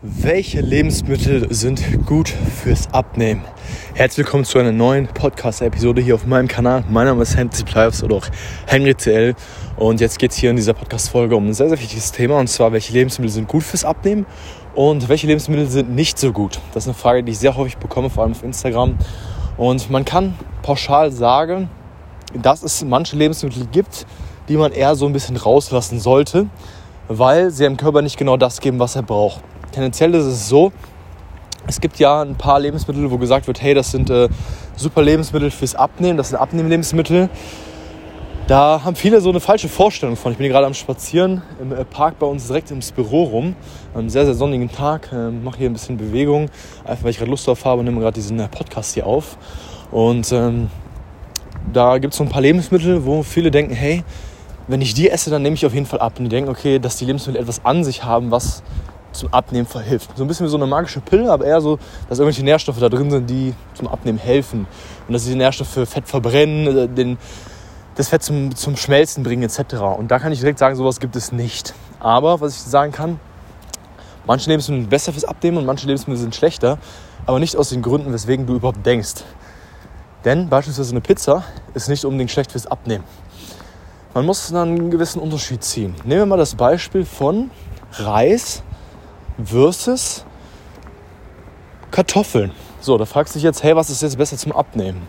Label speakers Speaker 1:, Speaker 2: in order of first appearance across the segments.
Speaker 1: Welche Lebensmittel sind gut fürs Abnehmen? Herzlich willkommen zu einer neuen Podcast-Episode hier auf meinem Kanal. Mein Name ist Henry Plives oder auch Henry CL. Und jetzt geht es hier in dieser Podcast-Folge um ein sehr, sehr wichtiges Thema. Und zwar, welche Lebensmittel sind gut fürs Abnehmen und welche Lebensmittel sind nicht so gut? Das ist eine Frage, die ich sehr häufig bekomme, vor allem auf Instagram. Und man kann pauschal sagen, dass es manche Lebensmittel gibt, die man eher so ein bisschen rauslassen sollte, weil sie dem Körper nicht genau das geben, was er braucht tendenziell ist es so, es gibt ja ein paar Lebensmittel, wo gesagt wird, hey, das sind äh, super Lebensmittel fürs Abnehmen, das sind Abnehmlebensmittel. Da haben viele so eine falsche Vorstellung von. Ich bin gerade am Spazieren im äh, Park bei uns direkt ins Büro rum. Einen sehr, sehr sonnigen Tag. Äh, mache hier ein bisschen Bewegung, einfach weil ich gerade Lust drauf habe und nehme gerade diesen äh, Podcast hier auf. Und ähm, da gibt es so ein paar Lebensmittel, wo viele denken, hey, wenn ich die esse, dann nehme ich auf jeden Fall ab. Und die denken, okay, dass die Lebensmittel etwas an sich haben, was zum Abnehmen verhilft. So ein bisschen wie so eine magische Pille, aber eher so, dass irgendwelche Nährstoffe da drin sind, die zum Abnehmen helfen. Und dass diese Nährstoffe Fett verbrennen, äh, den, das Fett zum, zum Schmelzen bringen etc. Und da kann ich direkt sagen, sowas gibt es nicht. Aber was ich sagen kann, manche Lebensmittel sind besser fürs Abnehmen und manche Lebensmittel sind schlechter, aber nicht aus den Gründen, weswegen du überhaupt denkst. Denn beispielsweise eine Pizza ist nicht unbedingt schlecht fürs Abnehmen. Man muss dann einen gewissen Unterschied ziehen. Nehmen wir mal das Beispiel von Reis versus Kartoffeln. So, da fragst du dich jetzt, hey, was ist jetzt besser zum Abnehmen?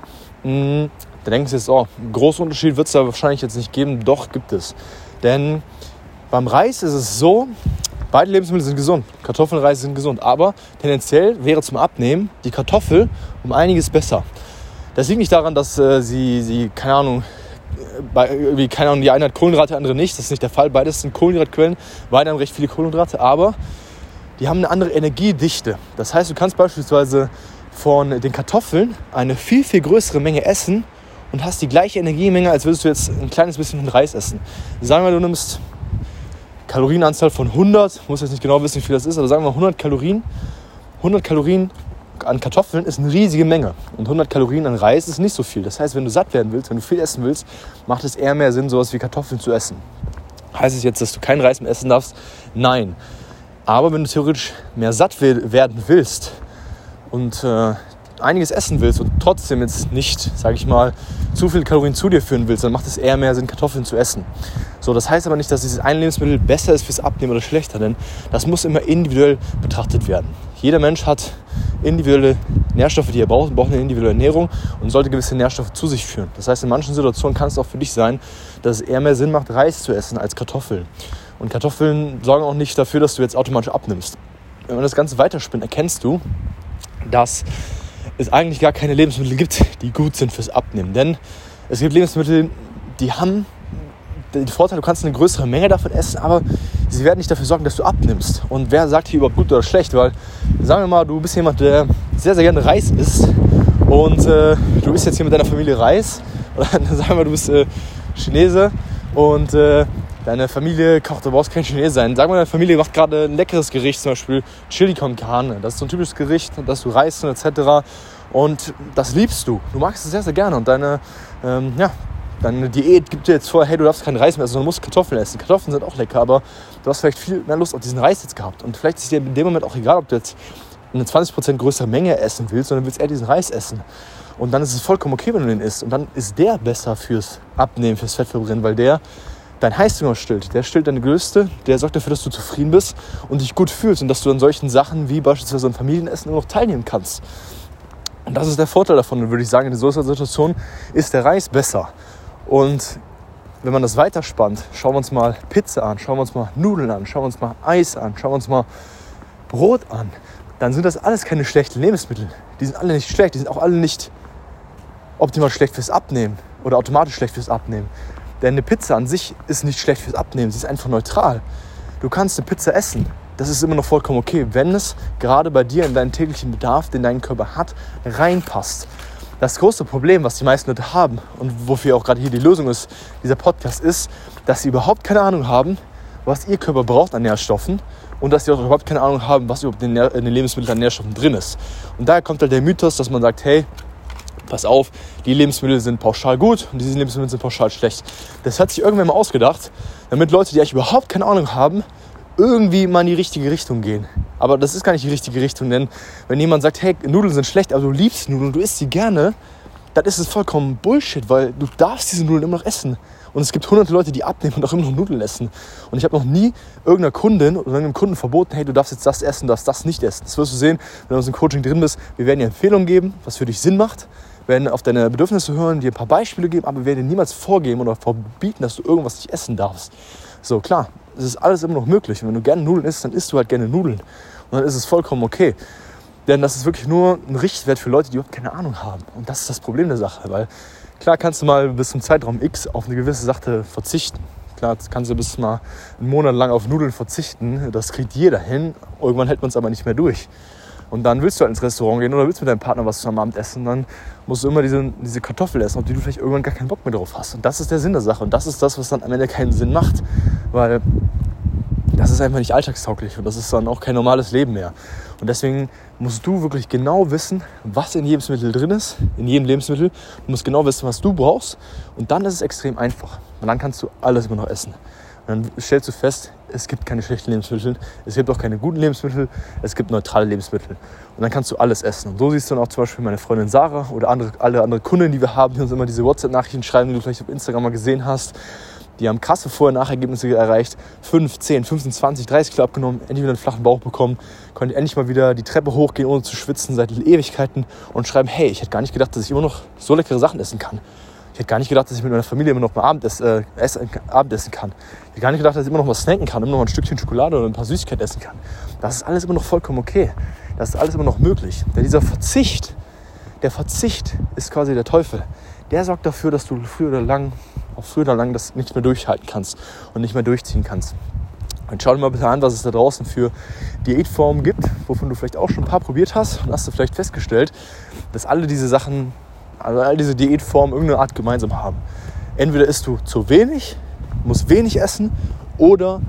Speaker 1: Hm, da denkst du jetzt, oh, einen großen Unterschied wird es da wahrscheinlich jetzt nicht geben. Doch, gibt es. Denn beim Reis ist es so, beide Lebensmittel sind gesund. Kartoffeln und Reis sind gesund. Aber tendenziell wäre zum Abnehmen die Kartoffel um einiges besser. Das liegt nicht daran, dass äh, sie, sie, keine Ahnung, bei, irgendwie, keine Ahnung, die eine hat Kohlenhydrate, andere nicht. Das ist nicht der Fall. Beides sind Kohlenhydratquellen. Beide haben recht viele Kohlenhydrate. Aber die haben eine andere Energiedichte. Das heißt, du kannst beispielsweise von den Kartoffeln eine viel, viel größere Menge essen und hast die gleiche Energiemenge, als würdest du jetzt ein kleines bisschen Reis essen. Sagen wir, du nimmst Kalorienanzahl von 100, muss jetzt nicht genau wissen, wie viel das ist, aber sagen wir 100 Kalorien. 100 Kalorien an Kartoffeln ist eine riesige Menge und 100 Kalorien an Reis ist nicht so viel. Das heißt, wenn du satt werden willst, wenn du viel essen willst, macht es eher mehr Sinn, sowas wie Kartoffeln zu essen. Heißt es jetzt, dass du kein Reis mehr essen darfst? Nein. Aber wenn du theoretisch mehr satt werden willst und äh, einiges essen willst und trotzdem jetzt nicht, sage ich mal, zu viele Kalorien zu dir führen willst, dann macht es eher mehr Sinn, Kartoffeln zu essen. So, das heißt aber nicht, dass dieses eine Lebensmittel besser ist fürs Abnehmen oder schlechter, denn das muss immer individuell betrachtet werden. Jeder Mensch hat individuelle Nährstoffe, die er braucht, und braucht eine individuelle Ernährung und sollte gewisse Nährstoffe zu sich führen. Das heißt, in manchen Situationen kann es auch für dich sein, dass es eher mehr Sinn macht, Reis zu essen als Kartoffeln. Und Kartoffeln sorgen auch nicht dafür, dass du jetzt automatisch abnimmst. Wenn man das Ganze weiterspinnt, erkennst du, dass es eigentlich gar keine Lebensmittel gibt, die gut sind fürs Abnehmen. Denn es gibt Lebensmittel, die haben den Vorteil, du kannst eine größere Menge davon essen, aber sie werden nicht dafür sorgen, dass du abnimmst. Und wer sagt hier überhaupt gut oder schlecht? Weil, sagen wir mal, du bist jemand, der sehr, sehr gerne Reis isst und äh, du isst jetzt hier mit deiner Familie Reis. Oder sagen wir mal, du bist äh, Chinese und äh, deine Familie kocht, du brauchst kein Chinese sein. Sag mal, deine Familie macht gerade ein leckeres Gericht, zum Beispiel Chili con Carne. Das ist so ein typisches Gericht, das du reißt und etc. Und das liebst du. Du magst es sehr, sehr gerne. Und deine, ähm, ja, deine Diät gibt dir jetzt vor, hey, du darfst keinen Reis mehr essen, sondern musst Kartoffeln essen. Kartoffeln sind auch lecker, aber du hast vielleicht viel mehr Lust auf diesen Reis jetzt gehabt. Und vielleicht ist dir in dem Moment auch egal, ob du jetzt eine 20% größere Menge essen willst, sondern willst eher diesen Reis essen. Und dann ist es vollkommen okay, wenn du den isst. Und dann ist der besser fürs Abnehmen, fürs Fettverbrennen, weil der dein Heißhunger stillt. Der stillt deine Gelüste, der sorgt dafür, dass du zufrieden bist und dich gut fühlst und dass du an solchen Sachen wie beispielsweise ein Familienessen immer noch teilnehmen kannst. Und das ist der Vorteil davon, würde ich sagen, in so einer Situation ist der Reis besser. Und wenn man das weiterspannt, schauen wir uns mal Pizza an, schauen wir uns mal Nudeln an, schauen wir uns mal Eis an, schauen wir uns mal Brot an, dann sind das alles keine schlechten Lebensmittel. Die sind alle nicht schlecht, die sind auch alle nicht optimal schlecht fürs Abnehmen oder automatisch schlecht fürs Abnehmen. Denn eine Pizza an sich ist nicht schlecht fürs Abnehmen, sie ist einfach neutral. Du kannst eine Pizza essen, das ist immer noch vollkommen okay, wenn es gerade bei dir in deinen täglichen Bedarf, den dein Körper hat, reinpasst. Das große Problem, was die meisten Leute haben und wofür auch gerade hier die Lösung ist, dieser Podcast ist, dass sie überhaupt keine Ahnung haben, was ihr Körper braucht an Nährstoffen und dass sie auch überhaupt keine Ahnung haben, was überhaupt in den Lebensmitteln an Nährstoffen drin ist. Und daher kommt halt der Mythos, dass man sagt, hey, pass auf, die Lebensmittel sind pauschal gut und diese Lebensmittel sind pauschal schlecht. Das hat sich irgendwann mal ausgedacht, damit Leute, die eigentlich überhaupt keine Ahnung haben, irgendwie mal in die richtige Richtung gehen. Aber das ist gar nicht die richtige Richtung, denn wenn jemand sagt, hey, Nudeln sind schlecht, aber du liebst Nudeln, du isst sie gerne, dann ist es vollkommen Bullshit, weil du darfst diese Nudeln immer noch essen. Und es gibt hunderte Leute, die abnehmen und auch immer noch Nudeln essen. Und ich habe noch nie irgendeiner Kundin oder irgendeinem Kunden verboten, hey, du darfst jetzt das essen, du darfst das nicht essen. Das wirst du sehen, wenn du aus dem Coaching drin bist. Wir werden dir Empfehlungen geben, was für dich Sinn macht. Werden auf deine Bedürfnisse hören, dir ein paar Beispiele geben, aber wir werden dir niemals vorgeben oder verbieten, dass du irgendwas nicht essen darfst. So, klar, es ist alles immer noch möglich. Und wenn du gerne Nudeln isst, dann isst du halt gerne Nudeln. Und dann ist es vollkommen okay. Denn das ist wirklich nur ein Richtwert für Leute, die überhaupt keine Ahnung haben. Und das ist das Problem der Sache, weil Klar kannst du mal bis zum Zeitraum X auf eine gewisse Sache verzichten. Klar kannst du bis mal einen Monat lang auf Nudeln verzichten. Das kriegt jeder hin. Irgendwann hält man es aber nicht mehr durch. Und dann willst du halt ins Restaurant gehen oder willst mit deinem Partner was zusammen Abend essen. Dann musst du immer diese, diese Kartoffel essen, auf die du vielleicht irgendwann gar keinen Bock mehr drauf hast. Und das ist der Sinn der Sache. Und das ist das, was dann am Ende keinen Sinn macht. Weil das ist einfach nicht alltagstauglich und das ist dann auch kein normales Leben mehr. Und deswegen musst du wirklich genau wissen, was in jedem Lebensmittel drin ist, in jedem Lebensmittel. Du musst genau wissen, was du brauchst. Und dann ist es extrem einfach. Und dann kannst du alles immer noch essen. Und dann stellst du fest, es gibt keine schlechten Lebensmittel, es gibt auch keine guten Lebensmittel, es gibt neutrale Lebensmittel. Und dann kannst du alles essen. Und so siehst du dann auch zum Beispiel meine Freundin Sarah oder andere, alle andere Kunden, die wir haben, die uns immer diese WhatsApp-Nachrichten schreiben, die du vielleicht auf Instagram mal gesehen hast die haben krasse Vorher-Nachergebnisse erreicht. 5, 10, 15, 20, 30 Kilo abgenommen, endlich wieder einen flachen Bauch bekommen, konnten endlich mal wieder die Treppe hochgehen, ohne zu schwitzen, seit Ewigkeiten und schreiben, hey, ich hätte gar nicht gedacht, dass ich immer noch so leckere Sachen essen kann. Hätte gar nicht gedacht, dass ich mit meiner Familie immer noch mal Abendessen, äh, essen, Abendessen kann. Ich hätte gar nicht gedacht, dass ich immer noch mal snacken kann, immer noch ein Stückchen Schokolade oder ein paar Süßigkeiten essen kann. Das ist alles immer noch vollkommen okay. Das ist alles immer noch möglich. Denn dieser Verzicht, der Verzicht ist quasi der Teufel. Der sorgt dafür, dass du früher oder lang auch früher oder lang das nicht mehr durchhalten kannst und nicht mehr durchziehen kannst. Und schau dir mal bitte an, was es da draußen für Diätformen gibt, wovon du vielleicht auch schon ein paar probiert hast und hast du vielleicht festgestellt, dass alle diese Sachen, also all diese Diätformen irgendeine Art gemeinsam haben. Entweder isst du zu wenig, musst wenig essen oder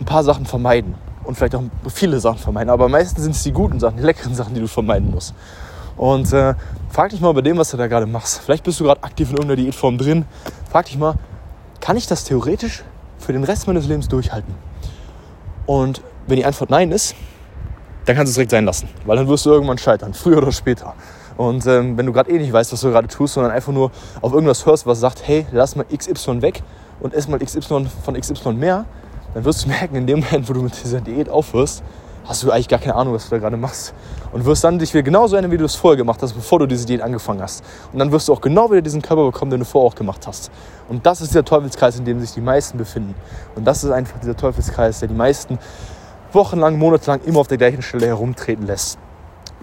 Speaker 1: ein paar Sachen vermeiden und vielleicht auch viele Sachen vermeiden. Aber meistens sind es die guten Sachen, die leckeren Sachen, die du vermeiden musst. Und äh, frag dich mal bei dem, was du da gerade machst. Vielleicht bist du gerade aktiv in irgendeiner Diätform drin. Frag dich mal, kann ich das theoretisch für den Rest meines Lebens durchhalten? Und wenn die Antwort nein ist, dann kannst du es direkt sein lassen, weil dann wirst du irgendwann scheitern, früher oder später. Und ähm, wenn du gerade eh nicht weißt, was du gerade tust, sondern einfach nur auf irgendwas hörst, was sagt, hey, lass mal XY weg und ess mal XY von XY mehr, dann wirst du merken, in dem Moment, wo du mit dieser Diät aufhörst, hast du eigentlich gar keine Ahnung, was du da gerade machst. Und wirst dann dich wieder genauso ändern, wie du es vorher gemacht hast, bevor du diese Diät angefangen hast. Und dann wirst du auch genau wieder diesen Körper bekommen, den du vorher auch gemacht hast. Und das ist dieser Teufelskreis, in dem sich die meisten befinden. Und das ist einfach dieser Teufelskreis, der die meisten wochenlang, monatelang immer auf der gleichen Stelle herumtreten lässt.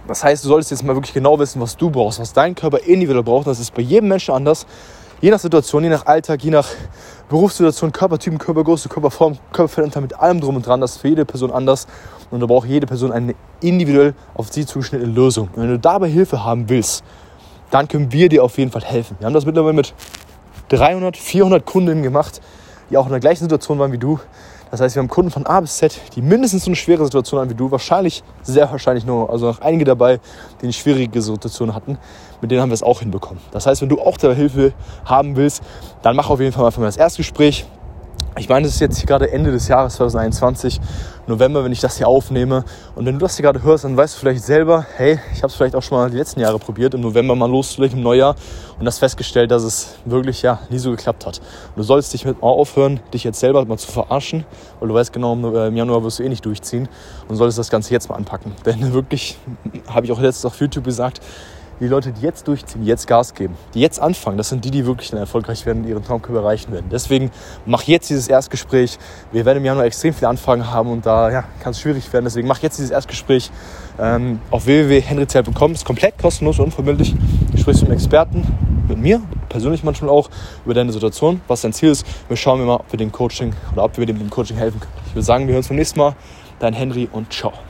Speaker 1: Das heißt, du solltest jetzt mal wirklich genau wissen, was du brauchst, was dein Körper individuell braucht. Das ist bei jedem Menschen anders. Je nach Situation, je nach Alltag, je nach Berufssituation, Körpertypen, Körpergröße, Körperform, Körperfettanteil, mit allem drum und dran. Das ist für jede Person anders. Und da braucht jede Person eine individuell auf sie zugeschnittene Lösung. Und wenn du dabei Hilfe haben willst, dann können wir dir auf jeden Fall helfen. Wir haben das mittlerweile mit 300, 400 Kunden gemacht, die auch in der gleichen Situation waren wie du. Das heißt, wir haben Kunden von A bis Z, die mindestens so eine schwere Situation haben wie du. Wahrscheinlich, sehr wahrscheinlich nur, also noch einige dabei, die eine schwierige Situation hatten. Mit denen haben wir es auch hinbekommen. Das heißt, wenn du auch dabei Hilfe haben willst, dann mach auf jeden Fall mal das Erstgespräch. Ich meine, es ist jetzt gerade Ende des Jahres 2021, November, wenn ich das hier aufnehme. Und wenn du das hier gerade hörst, dann weißt du vielleicht selber, hey, ich habe es vielleicht auch schon mal die letzten Jahre probiert, im November mal loszulegen, im Neujahr und hast festgestellt, dass es wirklich ja nie so geklappt hat. Und du sollst dich mit mal aufhören, dich jetzt selber mal zu verarschen, weil du weißt genau, im Januar wirst du eh nicht durchziehen und solltest das Ganze jetzt mal anpacken. Denn wirklich, habe ich auch letztens auf YouTube gesagt, die Leute, die jetzt durchziehen, die jetzt Gas geben, die jetzt anfangen, das sind die, die wirklich dann erfolgreich werden und ihren Traumkörper erreichen werden. Deswegen mach jetzt dieses Erstgespräch. Wir werden im Januar extrem viele Anfragen haben und da ja, kann es schwierig werden. Deswegen mach jetzt dieses Erstgespräch ähm, auf www.henryzell.com. Ist komplett kostenlos und unverbindlich. Du sprichst mit einem Experten, mit mir, persönlich manchmal auch, über deine Situation, was dein Ziel ist. Wir schauen mal, ob wir dem Coaching oder ob wir dem Coaching helfen können. Ich würde sagen, wir hören uns beim nächsten Mal. Dein Henry und ciao.